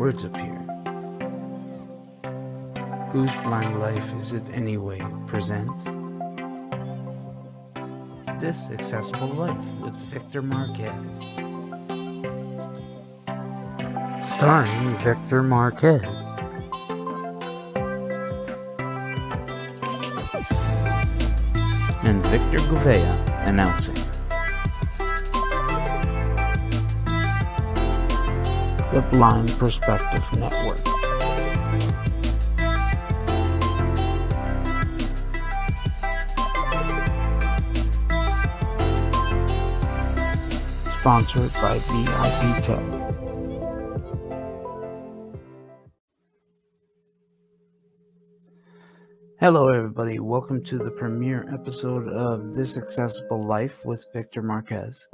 words appear. Whose blind life is it anyway presents? This Accessible Life with Victor Marques. Starring Victor Marques. And Victor Gouveia announcing. The Blind Perspective Network. Sponsored by VIP Tech. Hello, everybody. Welcome to the premiere episode of This Accessible Life with Victor Marques.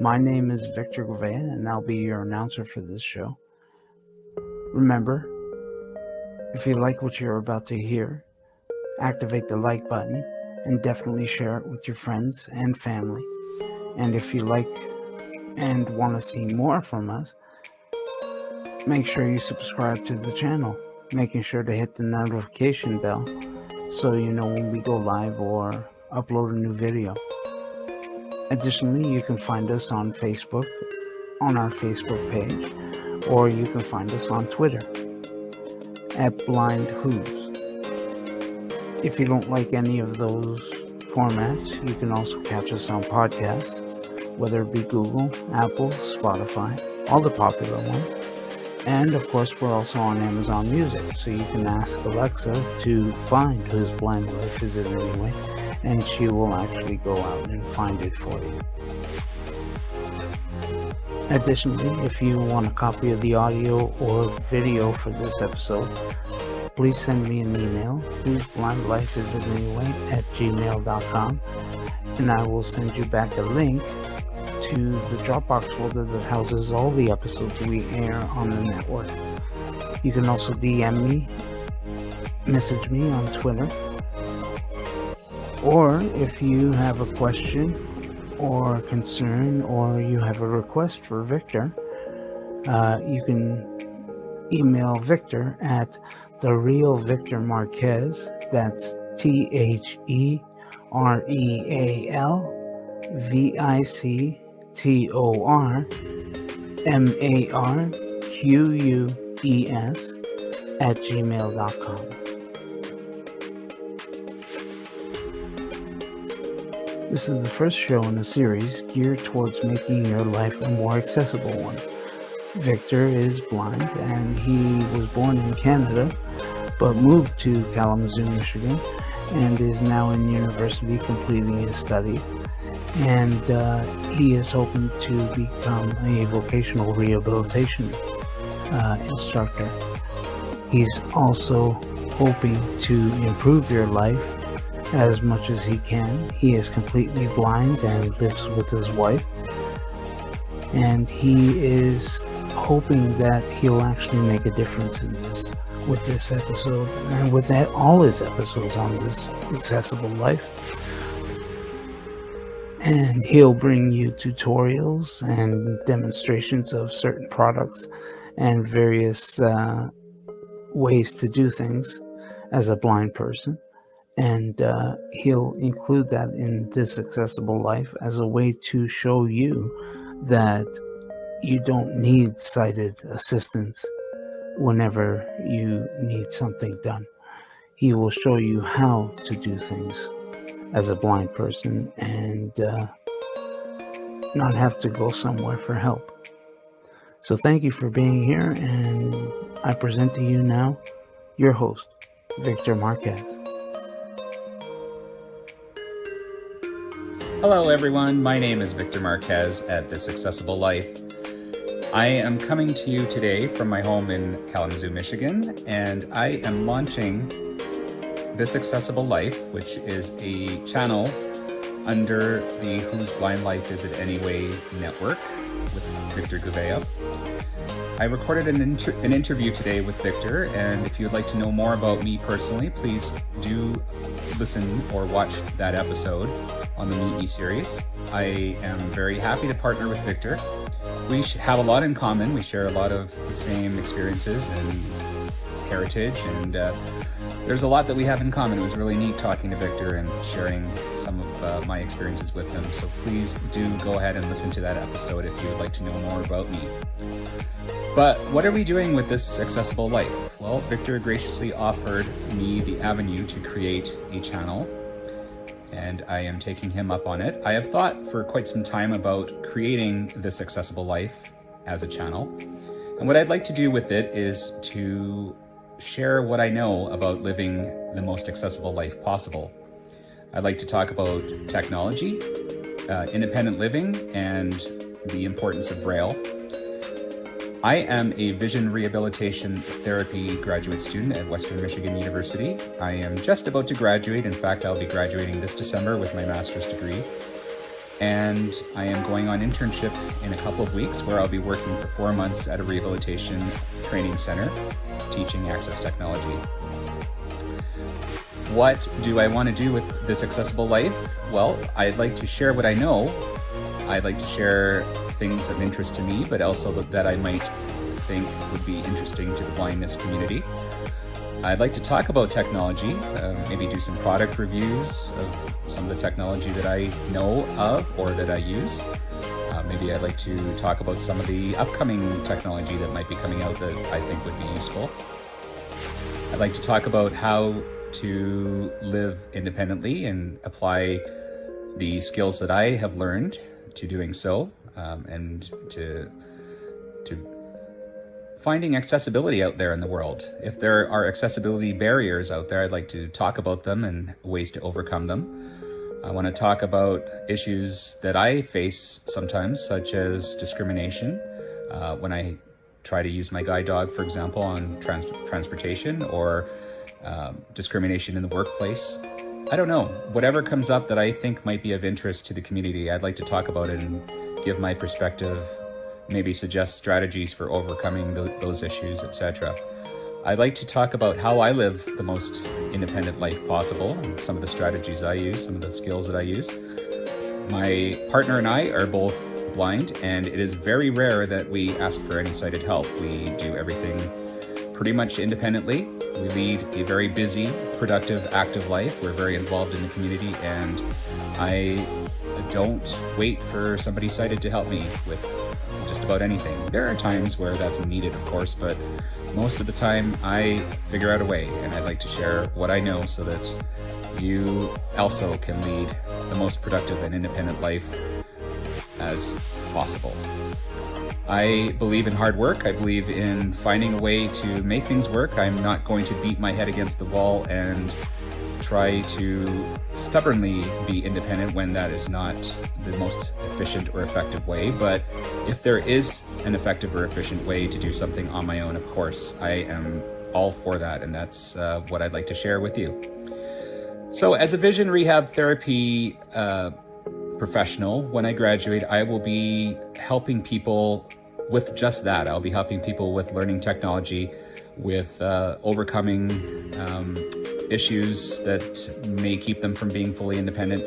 My name is Victor Gouveia, and I'll be your announcer for this show. Remember, if you like what you're about to hear, activate the like button and definitely share it with your friends and family. And if you like and want to see more from us, make sure you subscribe to the channel, making sure to hit the notification bell so you know when we go live or upload a new video. Additionally, you can find us on Facebook, on our Facebook page, or you can find us on Twitter at Blind Who's. If you don't like any of those formats, you can also catch us on podcasts, whether it be Google, Apple, Spotify, all the popular ones. And of course, we're also on Amazon Music, so you can ask Alexa to find whose blind life is it anyway and she will actually go out and find it for you. Additionally, if you want a copy of the audio or video for this episode, please send me an email, whose blind life is it anyway, at gmail.com, and I will send you back a link to the Dropbox folder that houses all the episodes we air on the network. You can also DM me, message me on Twitter, or if you have a question or concern or you have a request for Victor, uh, you can email Victor at the real Victor Marques. That's T H E R E A L V I C T O R M A R Q U E S at gmail.com. This is the first show in a series geared towards making your life a more accessible one. Victor is blind and he was born in Canada but moved to Kalamazoo, Michigan and is now in university completing his study. And uh, he is hoping to become a vocational rehabilitation uh, instructor. He's also hoping to improve your life as much as he can. He is completely blind and lives with his wife. And he is hoping that he'll actually make a difference in this with this episode and with that, all his episodes on this accessible life. And he'll bring you tutorials and demonstrations of certain products and various uh, ways to do things as a blind person and uh, he'll include that in this accessible life as a way to show you that you don't need sighted assistance whenever you need something done. He will show you how to do things as a blind person and uh, not have to go somewhere for help. So thank you for being here, and I present to you now your host, Victor Marques. Hello, everyone. My name is Victor Marques at This Accessible Life. I am coming to you today from my home in Kalamazoo, Michigan, and I am launching This Accessible Life, which is a channel under the Whose Blind Life Is It Anyway network with Victor Gouveia. I recorded an, inter an interview today with Victor, and if you'd like to know more about me personally, please do listen or watch that episode on the Meet Me series. I am very happy to partner with Victor we have a lot in common. We share a lot of the same experiences and heritage, and uh, there's a lot that we have in common. It was really neat talking to Victor and sharing some of uh, my experiences with him. So please do go ahead and listen to that episode if you would like to know more about me. But what are we doing with this accessible life? Well, Victor graciously offered me the avenue to create a channel and I am taking him up on it. I have thought for quite some time about creating this accessible life as a channel. And what I'd like to do with it is to share what I know about living the most accessible life possible. I'd like to talk about technology, uh, independent living, and the importance of Braille. I am a vision rehabilitation therapy graduate student at Western Michigan University. I am just about to graduate. In fact, I'll be graduating this December with my master's degree. And I am going on internship in a couple of weeks where I'll be working for four months at a rehabilitation training center teaching access technology. What do I want to do with this accessible life? Well, I'd like to share what I know. I'd like to share things of interest to me, but also that I might think would be interesting to the blindness community. I'd like to talk about technology, uh, maybe do some product reviews of some of the technology that I know of or that I use. Maybe I'd like to talk about some of the upcoming technology that might be coming out that I think would be useful. I'd like to talk about how to live independently and apply the skills that I have learned to doing so um, and to to finding accessibility out there in the world. If there are accessibility barriers out there, I'd like to talk about them and ways to overcome them. I want to talk about issues that I face sometimes, such as discrimination. Uh, when I try to use my guide dog, for example, on trans transportation or um, discrimination in the workplace. I don't know. Whatever comes up that I think might be of interest to the community, I'd like to talk about it and give my perspective, maybe suggest strategies for overcoming the, those issues, etc. I'd like to talk about how I live the most independent life possible, some of the strategies I use, some of the skills that I use. My partner and I are both blind, and it is very rare that we ask for any sighted help. We do everything pretty much independently. We lead a very busy, productive, active life. We're very involved in the community, and I don't wait for somebody sighted to help me with just about anything. There are times where that's needed, of course, but most of the time I figure out a way and I'd like to share what I know so that you also can lead the most productive and independent life as possible. I believe in hard work. I believe in finding a way to make things work. I'm not going to beat my head against the wall and try to stubbornly be independent when that is not the most efficient or effective way. But if there is an effective or efficient way to do something on my own, of course, I am all for that. And that's uh, what I'd like to share with you. So as a vision rehab therapy uh, professional, when I graduate, I will be helping people with just that. I'll be helping people with learning technology, with uh, overcoming um, issues that may keep them from being fully independent.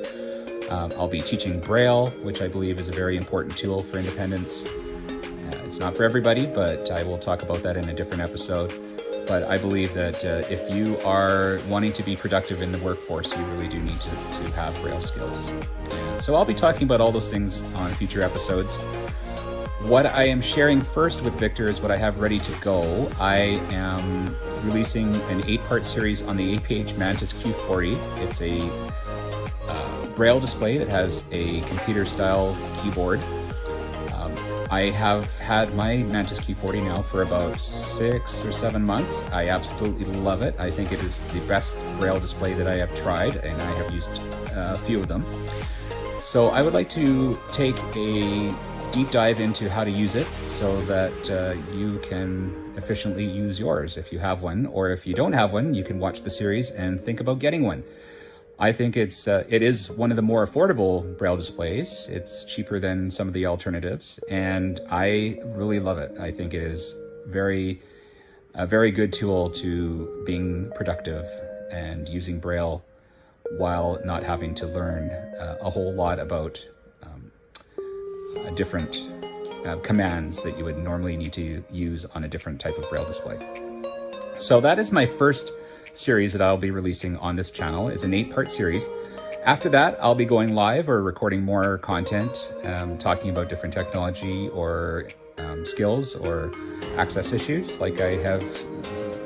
Um, I'll be teaching Braille, which I believe is a very important tool for independence. Uh, it's not for everybody, but I will talk about that in a different episode. But I believe that uh, if you are wanting to be productive in the workforce, you really do need to, to have Braille skills. So I'll be talking about all those things on future episodes. What I am sharing first with Victor is what I have ready to go. I am releasing an eight-part series on the APH Mantis Q40. It's a uh, braille display that has a computer-style keyboard. Um, I have had my Mantis Q40 now for about six or seven months. I absolutely love it. I think it is the best braille display that I have tried, and I have used uh, a few of them. So I would like to take a deep dive into how to use it so that uh, you can efficiently use yours if you have one, or if you don't have one, you can watch the series and think about getting one. I think it's uh, it is one of the more affordable braille displays. It's cheaper than some of the alternatives, and I really love it. I think it is very a very good tool to being productive and using braille while not having to learn uh, a whole lot about different uh, commands that you would normally need to use on a different type of Braille display. So that is my first series that I'll be releasing on this channel. It's an eight-part series. After that, I'll be going live or recording more content, um, talking about different technology or um, skills or access issues like I have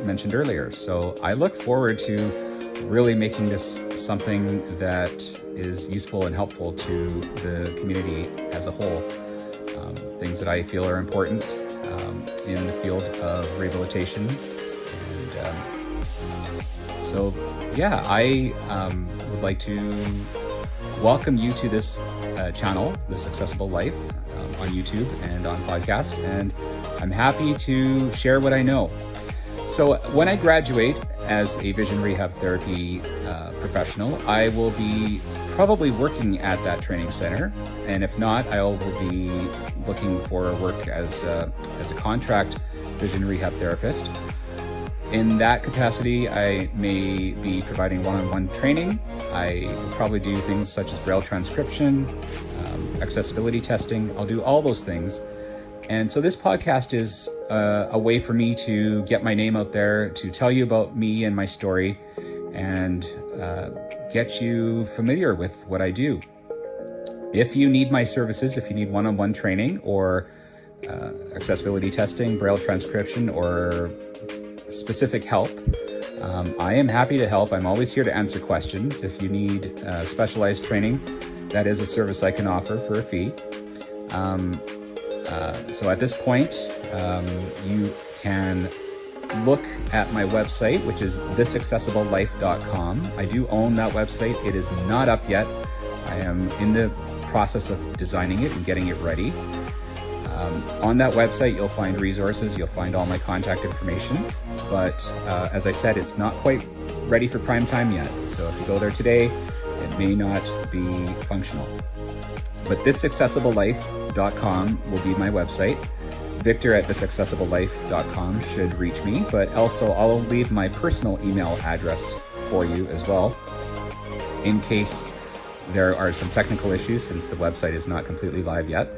mentioned earlier. So I look forward to really making this something that is useful and helpful to the community as a whole. Um, things that I feel are important um, in the field of rehabilitation. And um, so, yeah, I um, would like to welcome you to this uh, channel, This Accessible Life, um, on YouTube and on podcast. And I'm happy to share what I know. So when I graduate as a vision rehab therapy uh, professional, I will be probably working at that training center. And if not, I will be looking for work as a, as a contract vision rehab therapist. In that capacity, I may be providing one-on-one training. I will probably do things such as Braille transcription, um, accessibility testing. I'll do all those things. And so this podcast is uh, a way for me to get my name out there, to tell you about me and my story, and uh, get you familiar with what I do. If you need my services, if you need one-on-one training or uh, accessibility testing, Braille transcription, or specific help, um, I am happy to help. I'm always here to answer questions. If you need uh, specialized training, that is a service I can offer for a fee. Um, uh, so at this point, um, you can look at my website, which is thisaccessiblelife.com. I do own that website. It is not up yet. I am in the process of designing it and getting it ready. Um, on that website, you'll find resources, you'll find all my contact information. But uh, as I said, it's not quite ready for prime time yet. So if you go there today, it may not be functional. But thisaccessiblelife.com will be my website. Victor at thisaccessiblelife.com should reach me, but also I'll leave my personal email address for you as well in case there are some technical issues since the website is not completely live yet.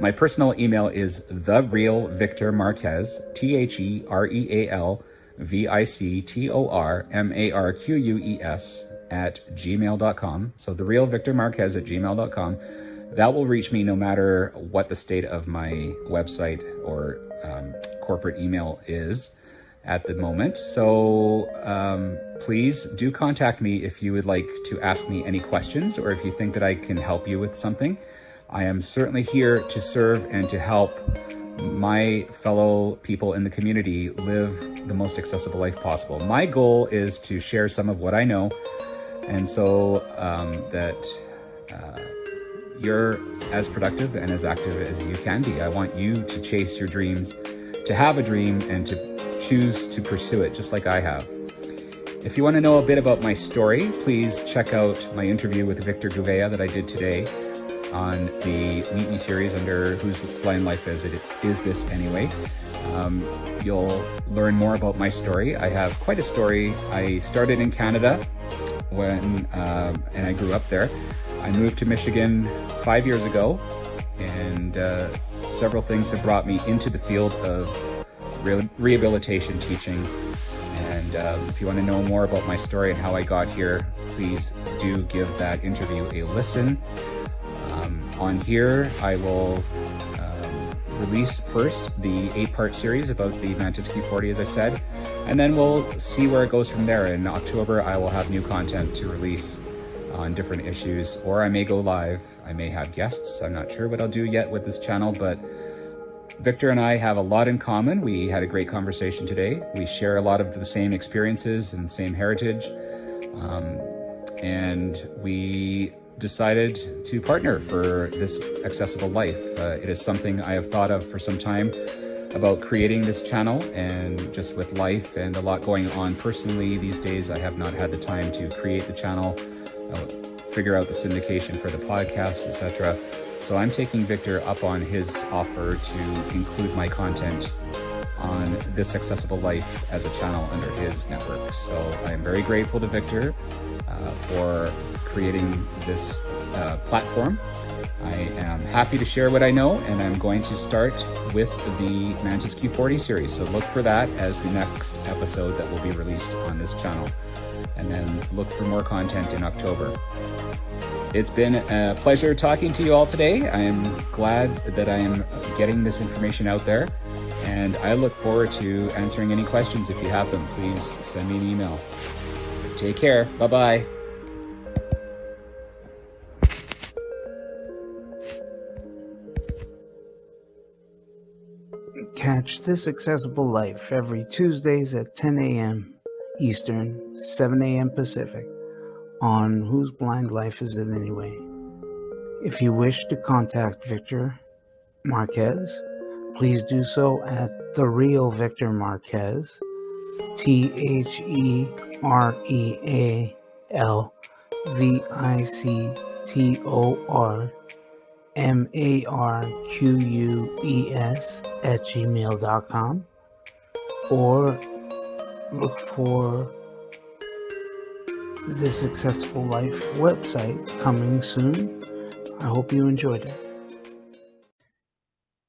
My personal email is the real Victor Marques, T H E R E A L V I C T O R M A R Q U E S at gmail.com. So the real Victor Marques at gmail.com. That will reach me no matter what the state of my website or um, corporate email is at the moment. So um, please do contact me if you would like to ask me any questions or if you think that I can help you with something. I am certainly here to serve and to help my fellow people in the community live the most accessible life possible. My goal is to share some of what I know and so um, that uh, you're as productive and as active as you can be. I want you to chase your dreams, to have a dream and to choose to pursue it just like I have. If you want to know a bit about my story, please check out my interview with Victor Gouveia that I did today on the Meet Me series under Whose Blind Life Is It Is This Anyway. Um, you'll learn more about my story. I have quite a story. I started in Canada when, um, and I grew up there. I moved to Michigan five years ago, and uh, several things have brought me into the field of re rehabilitation teaching. And um, if you want to know more about my story and how I got here, please do give that interview a listen. Um, on here, I will um, release first the eight-part series about the Mantis Q40, as I said, and then we'll see where it goes from there. In October, I will have new content to release on different issues, or I may go live. I may have guests. I'm not sure what I'll do yet with this channel, but Victor and I have a lot in common. We had a great conversation today. We share a lot of the same experiences and same heritage. Um, and we decided to partner for this accessible life. Uh, it is something I have thought of for some time about creating this channel and just with life and a lot going on personally these days, I have not had the time to create the channel figure out the syndication for the podcast, etc. So I'm taking Victor up on his offer to include my content on This Accessible Life as a channel under his network. So I am very grateful to Victor uh, for creating this uh, platform I am happy to share what I know, and I'm going to start with the Mantis Q40 series. So look for that as the next episode that will be released on this channel. And then look for more content in October. It's been a pleasure talking to you all today. I am glad that I am getting this information out there, and I look forward to answering any questions if you have them. Please send me an email. Take care. Bye bye. Catch This Accessible Life every Tuesdays at 10 a.m. Eastern, 7 a.m. Pacific on Whose Blind Life Is It Anyway? If you wish to contact Victor Marques, please do so at The Real Victor Marques, T H E R E A L V I C T O R M A R Q U E S at gmail.com or look for the Accessible Life website coming soon. I hope you enjoyed it.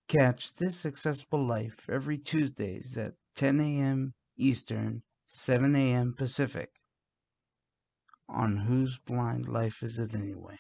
Catch This Accessible Life every Tuesdays at 10 a.m. Eastern, 7 a.m. Pacific on Whose Blind Life Is It Anyway?